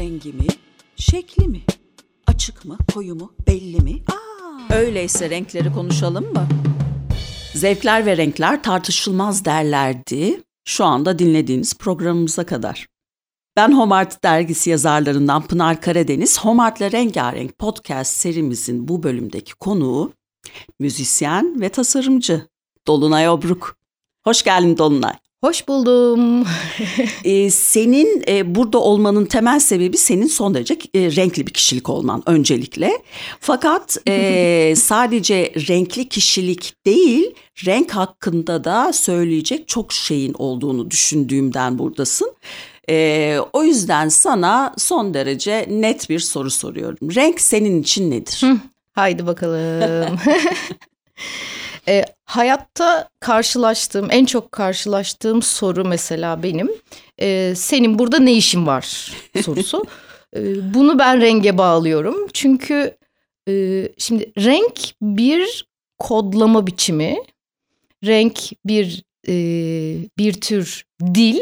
rengi mi, şekli mi? Açık mı, koyu mu, belli mi? Aa, öyleyse renkleri konuşalım mı? Zevkler ve renkler tartışılmaz derlerdi. Şu anda dinlediğiniz programımıza kadar. Ben Homart dergisi yazarlarından Pınar Karadeniz, Homart'la Rengarenk podcast serimizin bu bölümdeki konuğu müzisyen ve tasarımcı Dolunay Obruk. Hoş geldin Dolunay. Hoş buldum. ee, senin e, burada olmanın temel sebebi senin son derece e, renkli bir kişilik olman öncelikle. Fakat e, sadece renkli kişilik değil, renk hakkında da söyleyecek çok şeyin olduğunu düşündüğümden buradasın. E, o yüzden sana son derece net bir soru soruyorum. Renk senin için nedir? Haydi bakalım. e, hayatta karşılaştığım, en çok karşılaştığım soru mesela benim. E, senin burada ne işin var sorusu. e, bunu ben renge bağlıyorum. Çünkü e, şimdi renk bir kodlama biçimi. Renk bir e, bir tür dil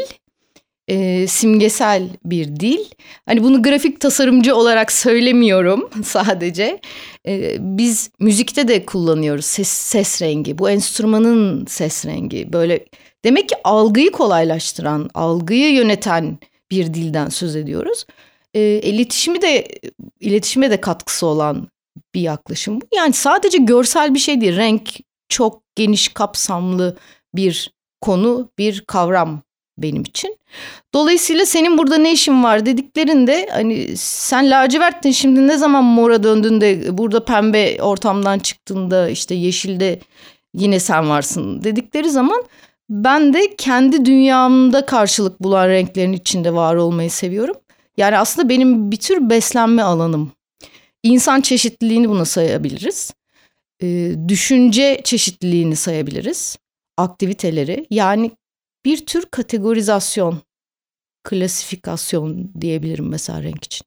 e, simgesel bir dil. Hani bunu grafik tasarımcı olarak söylemiyorum sadece. E, biz müzikte de kullanıyoruz ses, ses rengi. Bu enstrümanın ses rengi. Böyle demek ki algıyı kolaylaştıran, algıyı yöneten bir dilden söz ediyoruz. E, iletişimi de iletişime de katkısı olan bir yaklaşım. Yani sadece görsel bir şey değil. Renk çok geniş kapsamlı bir konu, bir kavram benim için. Dolayısıyla senin burada ne işin var dediklerinde hani sen laciverttin şimdi ne zaman mora döndün de burada pembe ortamdan çıktığında işte yeşilde yine sen varsın dedikleri zaman ben de kendi dünyamda karşılık bulan renklerin içinde var olmayı seviyorum. Yani aslında benim bir tür beslenme alanım. İnsan çeşitliliğini buna sayabiliriz. Ee, düşünce çeşitliliğini sayabiliriz. Aktiviteleri yani bir tür kategorizasyon, klasifikasyon diyebilirim mesela renk için.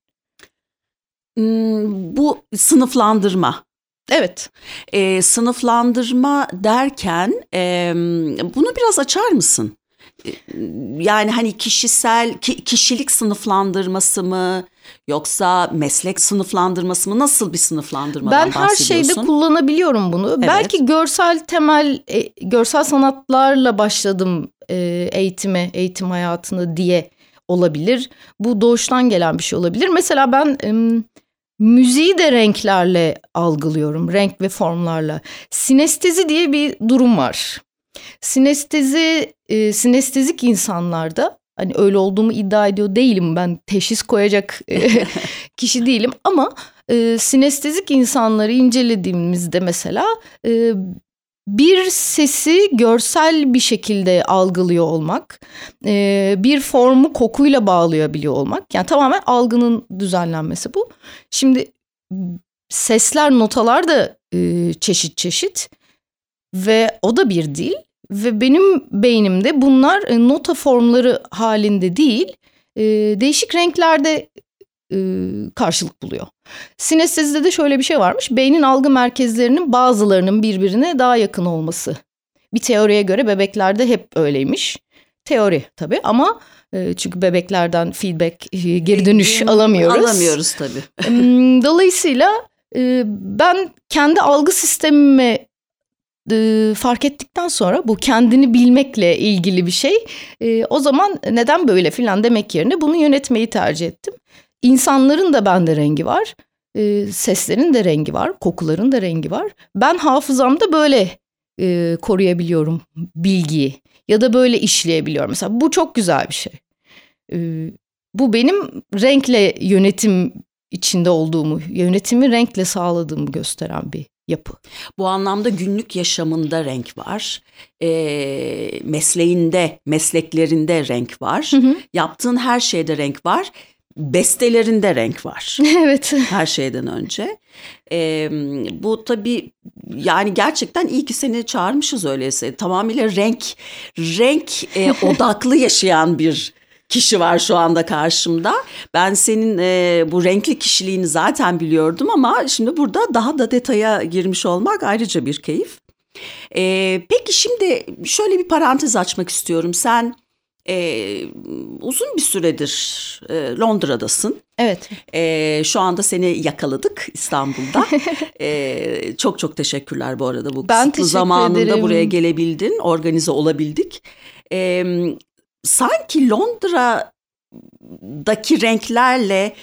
Hmm, bu sınıflandırma. Evet. E, sınıflandırma derken e, bunu biraz açar mısın? Yani hani kişisel ki, kişilik sınıflandırması mı yoksa meslek sınıflandırması mı nasıl bir sınıflandırmadan ben bahsediyorsun? Ben her şeyde kullanabiliyorum bunu. Evet. Belki görsel temel e, görsel sanatlarla başladım e, eğitime, eğitim hayatını diye olabilir. Bu doğuştan gelen bir şey olabilir. Mesela ben e, müziği de renklerle algılıyorum. Renk ve formlarla. Sinestezi diye bir durum var. Sinestezi, e, sinestezik insanlarda hani öyle olduğumu iddia ediyor değilim ben teşhis koyacak e, kişi değilim ama e, sinestezik insanları incelediğimizde mesela e, bir sesi görsel bir şekilde algılıyor olmak, e, bir formu kokuyla bağlayabiliyor olmak. Yani tamamen algının düzenlenmesi bu. Şimdi sesler, notalar da e, çeşit çeşit ve o da bir dil. Ve benim beynimde bunlar e, nota formları halinde değil, değişik renklerde karşılık buluyor. Sinestezide de şöyle bir şey varmış. Beynin algı merkezlerinin bazılarının birbirine daha yakın olması. Bir teoriye göre bebeklerde hep öyleymiş. Teori tabii ama çünkü bebeklerden feedback, geri dönüş alamıyoruz. Alamıyoruz tabii. Dolayısıyla ben kendi algı sistemimi fark ettikten sonra bu kendini bilmekle ilgili bir şey. O zaman neden böyle filan demek yerine bunu yönetmeyi tercih ettim. İnsanların da bende rengi var. E, seslerin de rengi var. Kokuların da rengi var. Ben hafızamda böyle e, koruyabiliyorum bilgiyi. Ya da böyle işleyebiliyorum. Mesela bu çok güzel bir şey. E, bu benim renkle yönetim içinde olduğumu, yönetimi renkle sağladığımı gösteren bir yapı. Bu anlamda günlük yaşamında renk var. E, mesleğinde, mesleklerinde renk var. Hı hı. Yaptığın her şeyde renk var bestelerinde renk var. evet. Her şeyden önce. Ee, bu tabii yani gerçekten iyi ki seni çağırmışız öyleyse. Tamamıyla renk renk e, odaklı yaşayan bir kişi var şu anda karşımda. Ben senin e, bu renkli kişiliğini zaten biliyordum ama şimdi burada daha da detaya girmiş olmak ayrıca bir keyif. E, peki şimdi şöyle bir parantez açmak istiyorum. Sen e, uzun bir süredir e, Londra'dasın. Evet. E, şu anda seni yakaladık İstanbul'da. e, çok çok teşekkürler bu arada bu ben kısıtlı zamanında ederim. buraya gelebildin, organize olabildik. E, sanki Londra'daki renklerle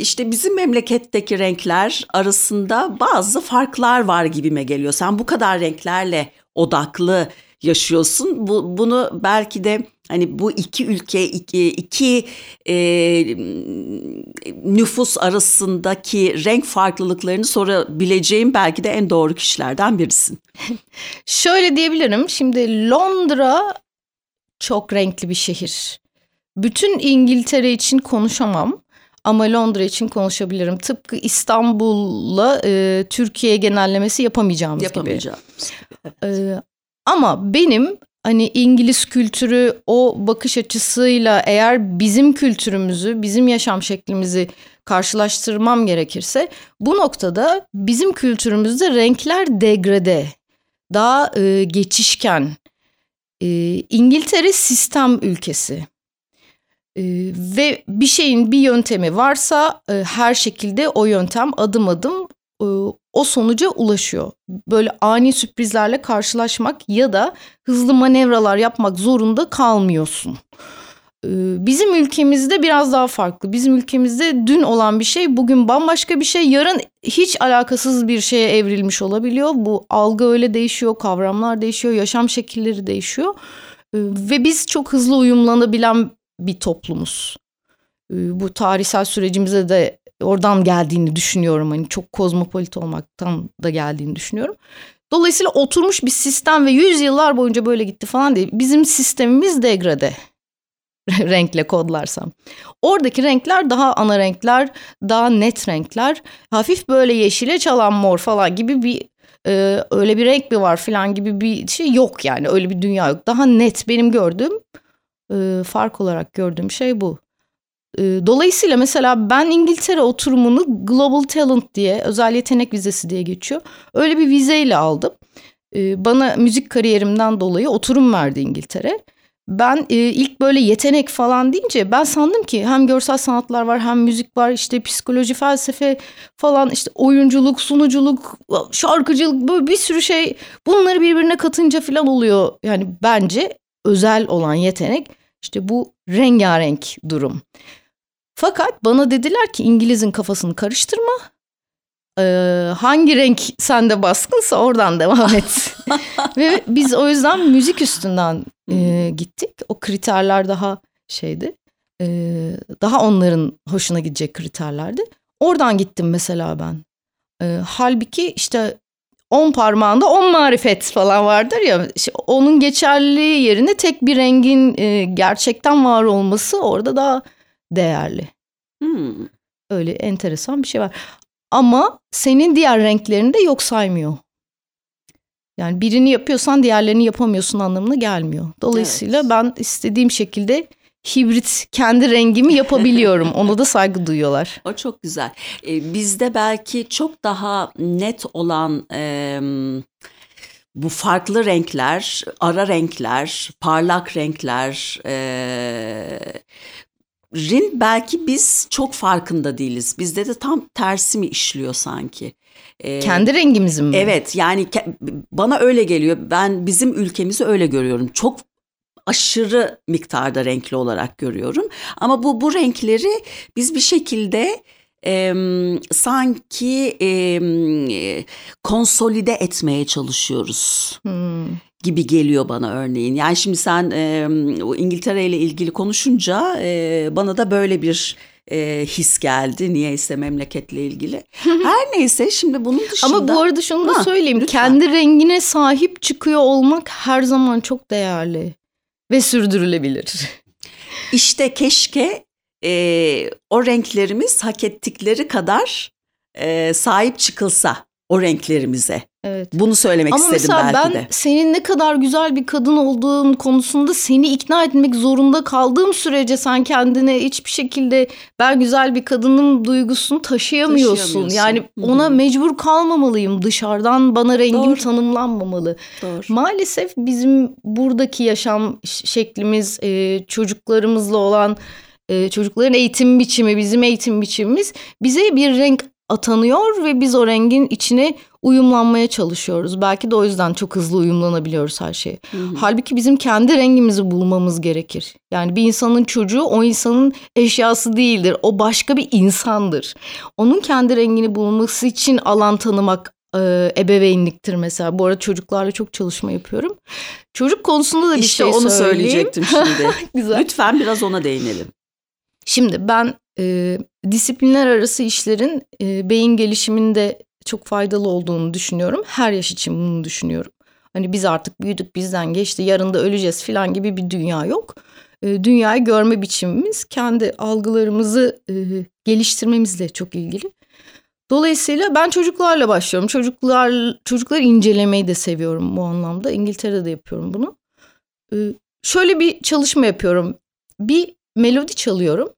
işte bizim memleketteki renkler arasında bazı farklar var gibime geliyor. Sen bu kadar renklerle odaklı yaşıyorsun. Bu, bunu belki de hani bu iki ülke iki, iki e, nüfus arasındaki renk farklılıklarını sorabileceğim belki de en doğru kişilerden birisin. Şöyle diyebilirim. Şimdi Londra çok renkli bir şehir. Bütün İngiltere için konuşamam ama Londra için konuşabilirim. Tıpkı İstanbul'la e, Türkiye genellemesi yapamayacağımız, yapamayacağımız gibi. Evet. E, ama benim hani İngiliz kültürü o bakış açısıyla eğer bizim kültürümüzü, bizim yaşam şeklimizi karşılaştırmam gerekirse bu noktada bizim kültürümüzde renkler degrede, daha e, geçişken. E, İngiltere sistem ülkesi. E, ve bir şeyin bir yöntemi varsa e, her şekilde o yöntem adım adım o sonuca ulaşıyor. Böyle ani sürprizlerle karşılaşmak ya da hızlı manevralar yapmak zorunda kalmıyorsun. E, bizim ülkemizde biraz daha farklı. Bizim ülkemizde dün olan bir şey bugün bambaşka bir şey. Yarın hiç alakasız bir şeye evrilmiş olabiliyor. Bu algı öyle değişiyor, kavramlar değişiyor, yaşam şekilleri değişiyor. E, ve biz çok hızlı uyumlanabilen bir toplumuz. Bu tarihsel sürecimize de oradan geldiğini düşünüyorum. Hani çok kozmopolit olmaktan da geldiğini düşünüyorum. Dolayısıyla oturmuş bir sistem ve yüzyıllar boyunca böyle gitti falan değil. Bizim sistemimiz degrade renkle kodlarsam. Oradaki renkler daha ana renkler, daha net renkler. Hafif böyle yeşile çalan mor falan gibi bir e, öyle bir renk mi var falan gibi bir şey yok yani. Öyle bir dünya yok. Daha net benim gördüğüm e, fark olarak gördüğüm şey bu. E, dolayısıyla mesela ben İngiltere oturumunu Global Talent diye özel yetenek vizesi diye geçiyor. Öyle bir vizeyle aldım. E, bana müzik kariyerimden dolayı oturum verdi İngiltere. Ben e, ilk böyle yetenek falan deyince ben sandım ki hem görsel sanatlar var hem müzik var işte psikoloji, felsefe falan işte oyunculuk, sunuculuk, şarkıcılık böyle bir sürü şey bunları birbirine katınca falan oluyor. Yani bence özel olan yetenek işte bu rengarenk durum. Fakat bana dediler ki İngiliz'in kafasını karıştırma. Ee, hangi renk sende baskınsa oradan devam et. Ve biz o yüzden müzik üstünden e, gittik. O kriterler daha şeydi. E, daha onların hoşuna gidecek kriterlerdi. Oradan gittim mesela ben. E, halbuki işte on parmağında on marifet falan vardır ya. İşte onun geçerliliği yerine tek bir rengin e, gerçekten var olması orada daha değerli. Hmm. Öyle enteresan bir şey var. Ama senin diğer renklerini de yok saymıyor. Yani birini yapıyorsan diğerlerini yapamıyorsun anlamına gelmiyor. Dolayısıyla evet. ben istediğim şekilde hibrit kendi rengimi yapabiliyorum. Ona da saygı duyuyorlar. O çok güzel. Ee, bizde belki çok daha net olan e, bu farklı renkler, ara renkler, parlak renkler, e, rin belki biz çok farkında değiliz. Bizde de tam tersi mi işliyor sanki? Ee, Kendi rengimizin mi? Evet yani bana öyle geliyor. Ben bizim ülkemizi öyle görüyorum. Çok aşırı miktarda renkli olarak görüyorum. Ama bu bu renkleri biz bir şekilde e, sanki e, konsolide etmeye çalışıyoruz. Hmm gibi geliyor bana örneğin. Yani şimdi sen e, İngiltere ile ilgili konuşunca e, bana da böyle bir e, his geldi niyeyse memleketle ilgili. Her neyse şimdi bunun dışında. Ama bu arada şunu da ha, söyleyeyim. Lütfen. Kendi rengine sahip çıkıyor olmak her zaman çok değerli ve sürdürülebilir. İşte keşke e, o renklerimiz hak ettikleri kadar e, sahip çıkılsa o renklerimize. Evet. Bunu söylemek Ama istedim mesela belki ben de. senin ne kadar güzel bir kadın olduğun konusunda seni ikna etmek zorunda kaldığım sürece sen kendine hiçbir şekilde ben güzel bir kadının duygusunu taşıyamıyorsun. Taşıyamıyorsun. Yani Hı ona mecbur kalmamalıyım. Dışarıdan bana rengim Doğru. tanımlanmamalı. Doğru. Maalesef bizim buradaki yaşam şeklimiz e, çocuklarımızla olan e, çocukların eğitim biçimi bizim eğitim biçimimiz bize bir renk atanıyor ve biz o rengin içine uyumlanmaya çalışıyoruz. Belki de o yüzden çok hızlı uyumlanabiliyoruz her şeye. Hı hı. Halbuki bizim kendi rengimizi bulmamız gerekir. Yani bir insanın çocuğu o insanın eşyası değildir. O başka bir insandır. Onun kendi rengini bulması için alan tanımak e, ebeveynliktir mesela. Bu arada çocuklarla çok çalışma yapıyorum. Çocuk konusunda da bir İşte şey onu söyleyeyim. söyleyecektim şimdi. Güzel. Lütfen biraz ona değinelim. Şimdi ben e, disiplinler arası işlerin e, beyin gelişiminde çok faydalı olduğunu düşünüyorum. Her yaş için bunu düşünüyorum. Hani biz artık büyüdük bizden geçti yarın da öleceğiz falan gibi bir dünya yok. E, dünyayı görme biçimimiz kendi algılarımızı e, geliştirmemizle çok ilgili. Dolayısıyla ben çocuklarla başlıyorum. Çocuklar çocuklar incelemeyi de seviyorum bu anlamda. İngiltere'de yapıyorum bunu. E, şöyle bir çalışma yapıyorum. Bir melodi çalıyorum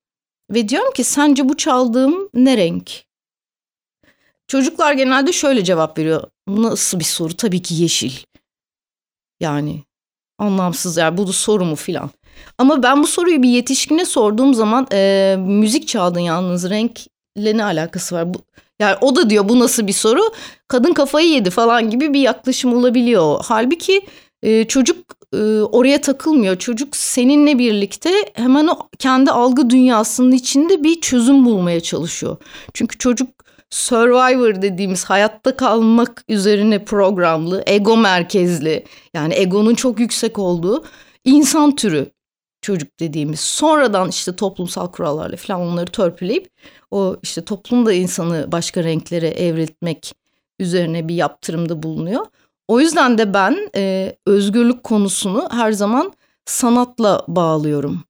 ve diyorum ki sence bu çaldığım ne renk? Çocuklar genelde şöyle cevap veriyor. Nasıl bir soru? Tabii ki yeşil. Yani anlamsız yani bu da soru mu filan. Ama ben bu soruyu bir yetişkine sorduğum zaman e, müzik çaldın yalnız renkle ne alakası var? Bu, yani o da diyor bu nasıl bir soru? Kadın kafayı yedi falan gibi bir yaklaşım olabiliyor. Halbuki e, çocuk e, oraya takılmıyor. Çocuk seninle birlikte hemen o kendi algı dünyasının içinde bir çözüm bulmaya çalışıyor. Çünkü çocuk Survivor dediğimiz hayatta kalmak üzerine programlı, ego merkezli yani egonun çok yüksek olduğu insan türü çocuk dediğimiz. Sonradan işte toplumsal kurallarla falan onları törpüleyip o işte toplumda insanı başka renklere evriltmek üzerine bir yaptırımda bulunuyor. O yüzden de ben e, özgürlük konusunu her zaman sanatla bağlıyorum.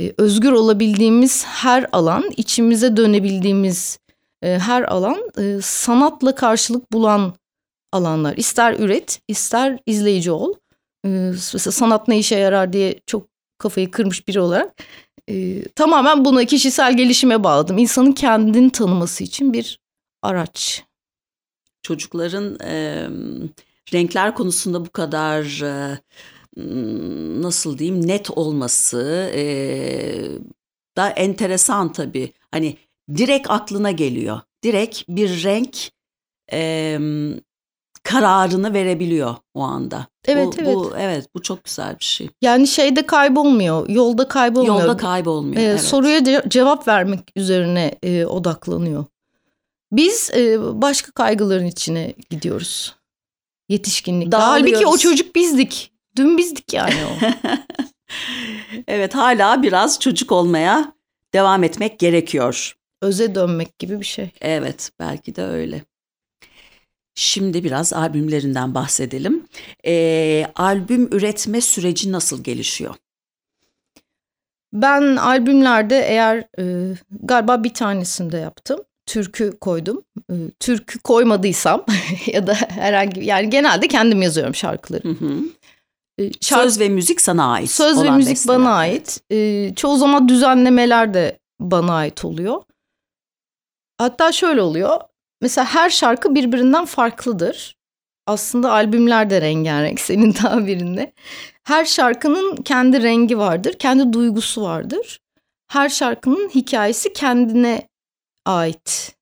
E, özgür olabildiğimiz her alan, içimize dönebildiğimiz e, her alan e, sanatla karşılık bulan alanlar. İster üret, ister izleyici ol. E, mesela sanat ne işe yarar diye çok kafayı kırmış biri olarak e, tamamen buna kişisel gelişime bağladım. İnsanın kendini tanıması için bir araç. Çocukların e, renkler konusunda bu kadar e, nasıl diyeyim net olması e, da enteresan tabii. Hani direkt aklına geliyor. Direkt bir renk e, kararını verebiliyor o anda. Evet, bu, evet. Bu, evet bu çok güzel bir şey. Yani şeyde kaybolmuyor, yolda kaybolmuyor. Yolda kaybolmuyor. Ee, evet. Soruya ce- cevap vermek üzerine e, odaklanıyor. Biz e, başka kaygıların içine gidiyoruz. Yetişkinlik. Dağılıyoruz. Halbuki o çocuk bizdik. Dün bizdik yani o. evet hala biraz çocuk olmaya devam etmek gerekiyor. Öze dönmek gibi bir şey. Evet belki de öyle. Şimdi biraz albümlerinden bahsedelim. Ee, albüm üretme süreci nasıl gelişiyor? Ben albümlerde eğer e, galiba bir tanesinde yaptım. Türkü koydum. E, türkü koymadıysam ya da herhangi yani genelde kendim yazıyorum şarkıları. Hı hı. Şarkı- Söz ve müzik sana ait. Söz ve olan müzik besteler. bana ait. Çoğu zaman düzenlemeler de bana ait oluyor. Hatta şöyle oluyor. Mesela her şarkı birbirinden farklıdır. Aslında albümler de rengarenk senin tabirinle. Her şarkının kendi rengi vardır, kendi duygusu vardır. Her şarkının hikayesi kendine ait.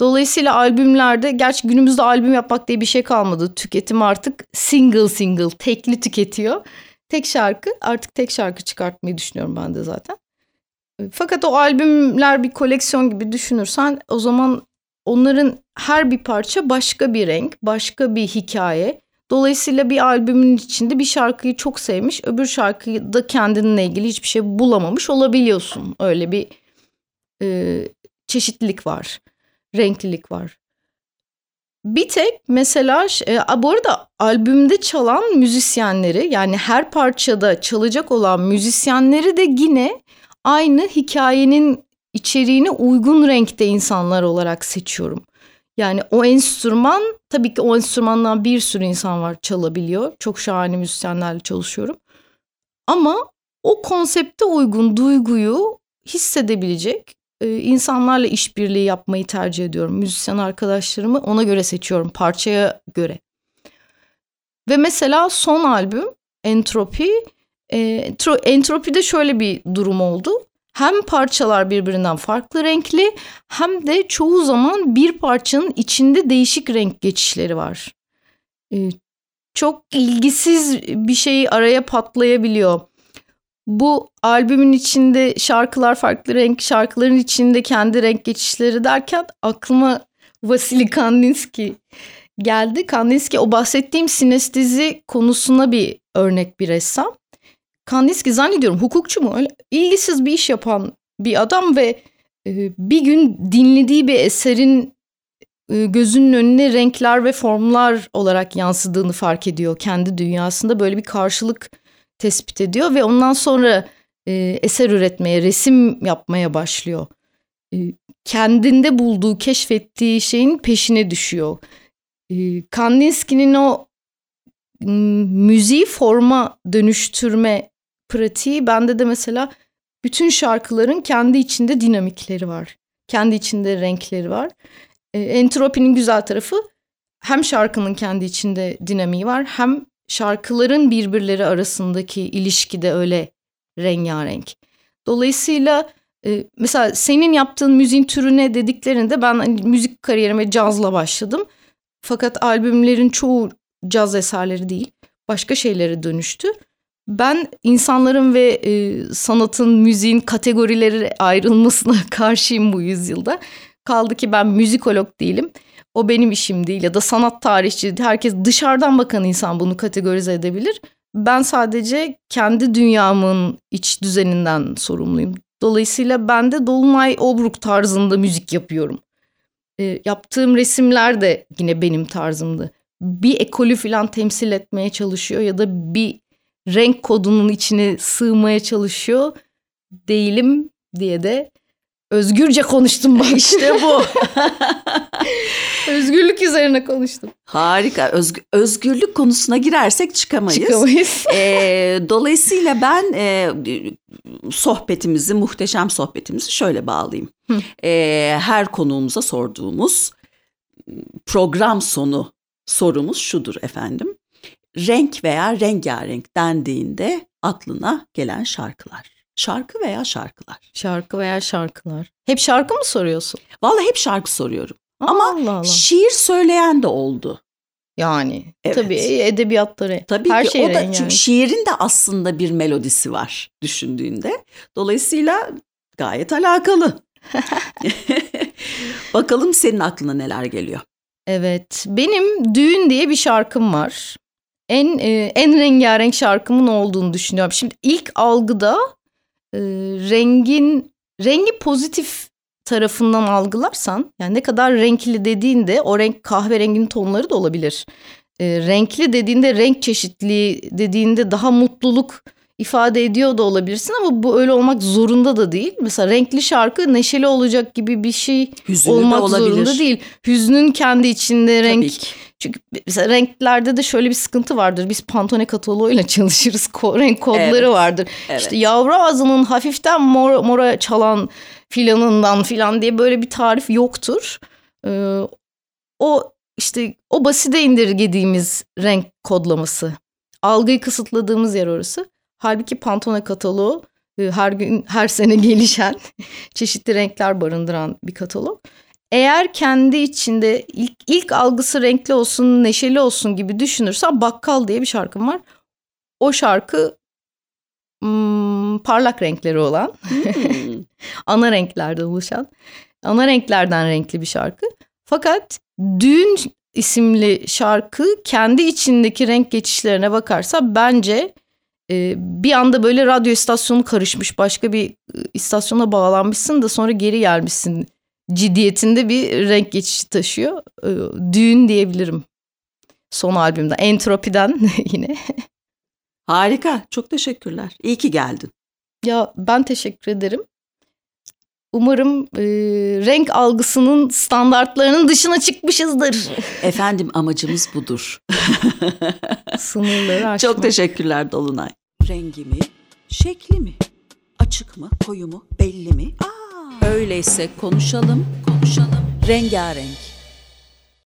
Dolayısıyla albümlerde, gerçi günümüzde albüm yapmak diye bir şey kalmadı. Tüketim artık single single, tekli tüketiyor. Tek şarkı, artık tek şarkı çıkartmayı düşünüyorum ben de zaten. Fakat o albümler bir koleksiyon gibi düşünürsen o zaman onların her bir parça başka bir renk, başka bir hikaye. Dolayısıyla bir albümün içinde bir şarkıyı çok sevmiş, öbür şarkıyı da kendinle ilgili hiçbir şey bulamamış olabiliyorsun. Öyle bir e, çeşitlilik var, renklilik var. Bir tek mesela e, bu arada albümde çalan müzisyenleri yani her parçada çalacak olan müzisyenleri de yine aynı hikayenin içeriğine uygun renkte insanlar olarak seçiyorum. Yani o enstrüman tabii ki o enstrümandan bir sürü insan var çalabiliyor. Çok şahane müzisyenlerle çalışıyorum. Ama o konsepte uygun duyguyu hissedebilecek e, insanlarla işbirliği yapmayı tercih ediyorum. Müzisyen arkadaşlarımı ona göre seçiyorum parçaya göre. Ve mesela son albüm Entropi e, Entropi'de şöyle bir durum oldu. Hem parçalar birbirinden farklı renkli hem de çoğu zaman bir parçanın içinde değişik renk geçişleri var. E, çok ilgisiz bir şey araya patlayabiliyor. Bu albümün içinde şarkılar farklı renk, şarkıların içinde kendi renk geçişleri derken aklıma Vasily Kandinsky geldi. Kandinsky o bahsettiğim sinestezi konusuna bir örnek bir ressam. Kandinsky zannediyorum hukukçu mu öyle ilgisiz bir iş yapan bir adam ve e, bir gün dinlediği bir eserin e, gözünün önüne renkler ve formlar olarak yansıdığını fark ediyor. Kendi dünyasında böyle bir karşılık tespit ediyor ve ondan sonra e, eser üretmeye, resim yapmaya başlıyor. kendinde bulduğu, keşfettiği şeyin peşine düşüyor. Kandinsky'nin o müziği forma dönüştürme pratiği bende de mesela bütün şarkıların kendi içinde dinamikleri var. Kendi içinde renkleri var. E, entropinin güzel tarafı hem şarkının kendi içinde dinamiği var hem şarkıların birbirleri arasındaki ilişki de öyle rengarenk. Dolayısıyla e, mesela senin yaptığın müziğin türü ne dediklerinde ben hani, müzik kariyerime cazla başladım. Fakat albümlerin çoğu caz eserleri değil başka şeylere dönüştü. Ben insanların ve e, sanatın, müziğin kategorileri ayrılmasına karşıyım bu yüzyılda. Kaldı ki ben müzikolog değilim. O benim işim değil ya da sanat tarihçi. Herkes dışarıdan bakan insan bunu kategorize edebilir. Ben sadece kendi dünyamın iç düzeninden sorumluyum. Dolayısıyla ben de Dolunay Obruk tarzında müzik yapıyorum. E, yaptığım resimler de yine benim tarzımdı. Bir ekolü falan temsil etmeye çalışıyor ya da bir renk kodunun içine sığmaya çalışıyor değilim diye de özgürce konuştum bak. İşte bu. Özgürlük üzerine konuştum. Harika. Özgür, özgürlük konusuna girersek çıkamayız. Çıkamayız. e, dolayısıyla ben e, sohbetimizi, muhteşem sohbetimizi şöyle bağlayayım. E, her konuğumuza sorduğumuz program sonu sorumuz şudur efendim renk veya rengarenk dendiğinde aklına gelen şarkılar. Şarkı veya şarkılar. Şarkı veya şarkılar. Hep şarkı mı soruyorsun? Vallahi hep şarkı soruyorum. Allah Ama Allah. şiir söyleyen de oldu. Yani Evet. tabii edebiyatları. Tabii her ki o da rengarenk. çünkü şiirin de aslında bir melodisi var düşündüğünde. Dolayısıyla gayet alakalı. Bakalım senin aklına neler geliyor. Evet. Benim Düğün diye bir şarkım var. En e, en rengarenk şarkımın olduğunu düşünüyorum. Şimdi ilk algıda e, rengin rengi pozitif tarafından algılarsan yani ne kadar renkli dediğinde o renk kahverenginin tonları da olabilir. E, renkli dediğinde renk çeşitliliği dediğinde daha mutluluk ifade ediyor da olabilirsin ama bu öyle olmak zorunda da değil. Mesela renkli şarkı neşeli olacak gibi bir şey Hüzünlü olmak zorunda değil. Hüznün kendi içinde renk. Çünkü mesela renklerde de şöyle bir sıkıntı vardır. Biz Pantone kataloğuyla çalışırız. Ko- renk kodları Evet, vardır. evet. İşte yavru ağzının hafiften mor, mora çalan filanından filan diye böyle bir tarif yoktur. Ee, o işte o basite indirgediğimiz renk kodlaması. Algıyı kısıtladığımız yer orası. Halbuki Pantone kataloğu e, her gün her sene gelişen çeşitli renkler barındıran bir katalog. Eğer kendi içinde ilk, ilk algısı renkli olsun, neşeli olsun gibi düşünürsen Bakkal diye bir şarkım var. O şarkı hmm, parlak renkleri olan, Hmm. ana renklerden oluşan, ana renklerden renkli bir şarkı. Fakat Düğün isimli şarkı kendi içindeki renk geçişlerine bakarsa bence e, bir anda böyle radyo istasyonu karışmış başka bir e, istasyona bağlanmışsın da sonra geri gelmişsin ciddiyetinde bir renk geçişi taşıyor. E, Düğün diyebilirim son albümden. Entropiden yine. Harika. Çok teşekkürler. İyi ki geldin. Ya ben teşekkür ederim. Umarım e, renk algısının standartlarının dışına çıkmışızdır. Efendim amacımız budur. Sınırları aşmak. Çok teşekkürler Dolunay. Rengi mi, şekli mi? Açık mı, koyu mu, belli mi? Aa, öyleyse konuşalım, konuşalım. Rengarenk.